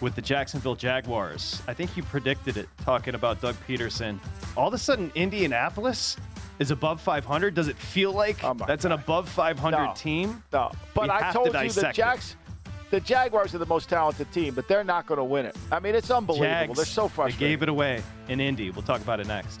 Speaker 2: with the Jacksonville Jaguars? I think you predicted it talking about Doug Pederson. All of a sudden, Indianapolis is above 500. Does it feel like oh that's an above 500
Speaker 3: No.
Speaker 2: team?
Speaker 3: No, but
Speaker 2: We
Speaker 3: I
Speaker 2: have to
Speaker 3: told you the. Jacks, the Jaguars are the most talented team, but they're not going to win it. I mean, it's unbelievable.
Speaker 2: Jags,
Speaker 3: they're so
Speaker 2: they
Speaker 3: frustrated.
Speaker 2: gave it away in Indy. We'll talk about it next.